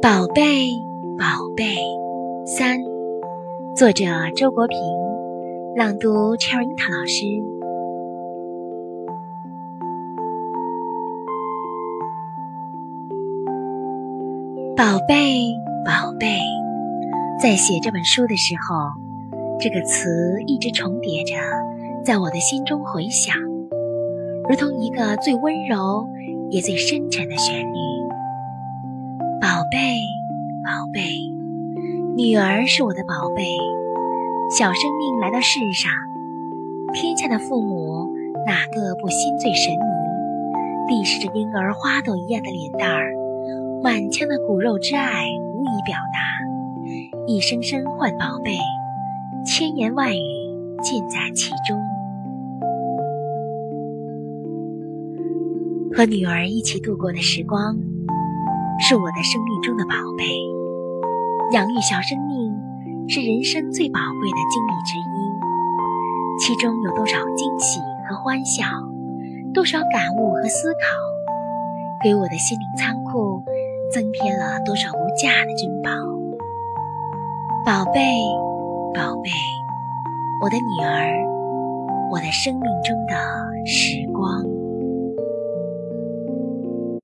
宝贝，宝贝，三，作者周国平，朗读 Cherita 老师。宝贝，宝贝，在写这本书的时候，这个词一直重叠着，在我的心中回响，如同一个最温柔也最深沉的旋律。宝贝，宝贝，女儿是我的宝贝。小生命来到世上，天下的父母哪个不心醉神迷？递视着婴儿花朵一样的脸蛋儿，满腔的骨肉之爱无以表达，一声声唤宝贝，千言万语尽在其中。和女儿一起度过的时光。是我的生命中的宝贝，养育小生命是人生最宝贵的经历之一，其中有多少惊喜和欢笑，多少感悟和思考，给我的心灵仓库增添了多少无价的珍宝。宝贝，宝贝，我的女儿，我的生命中的时光。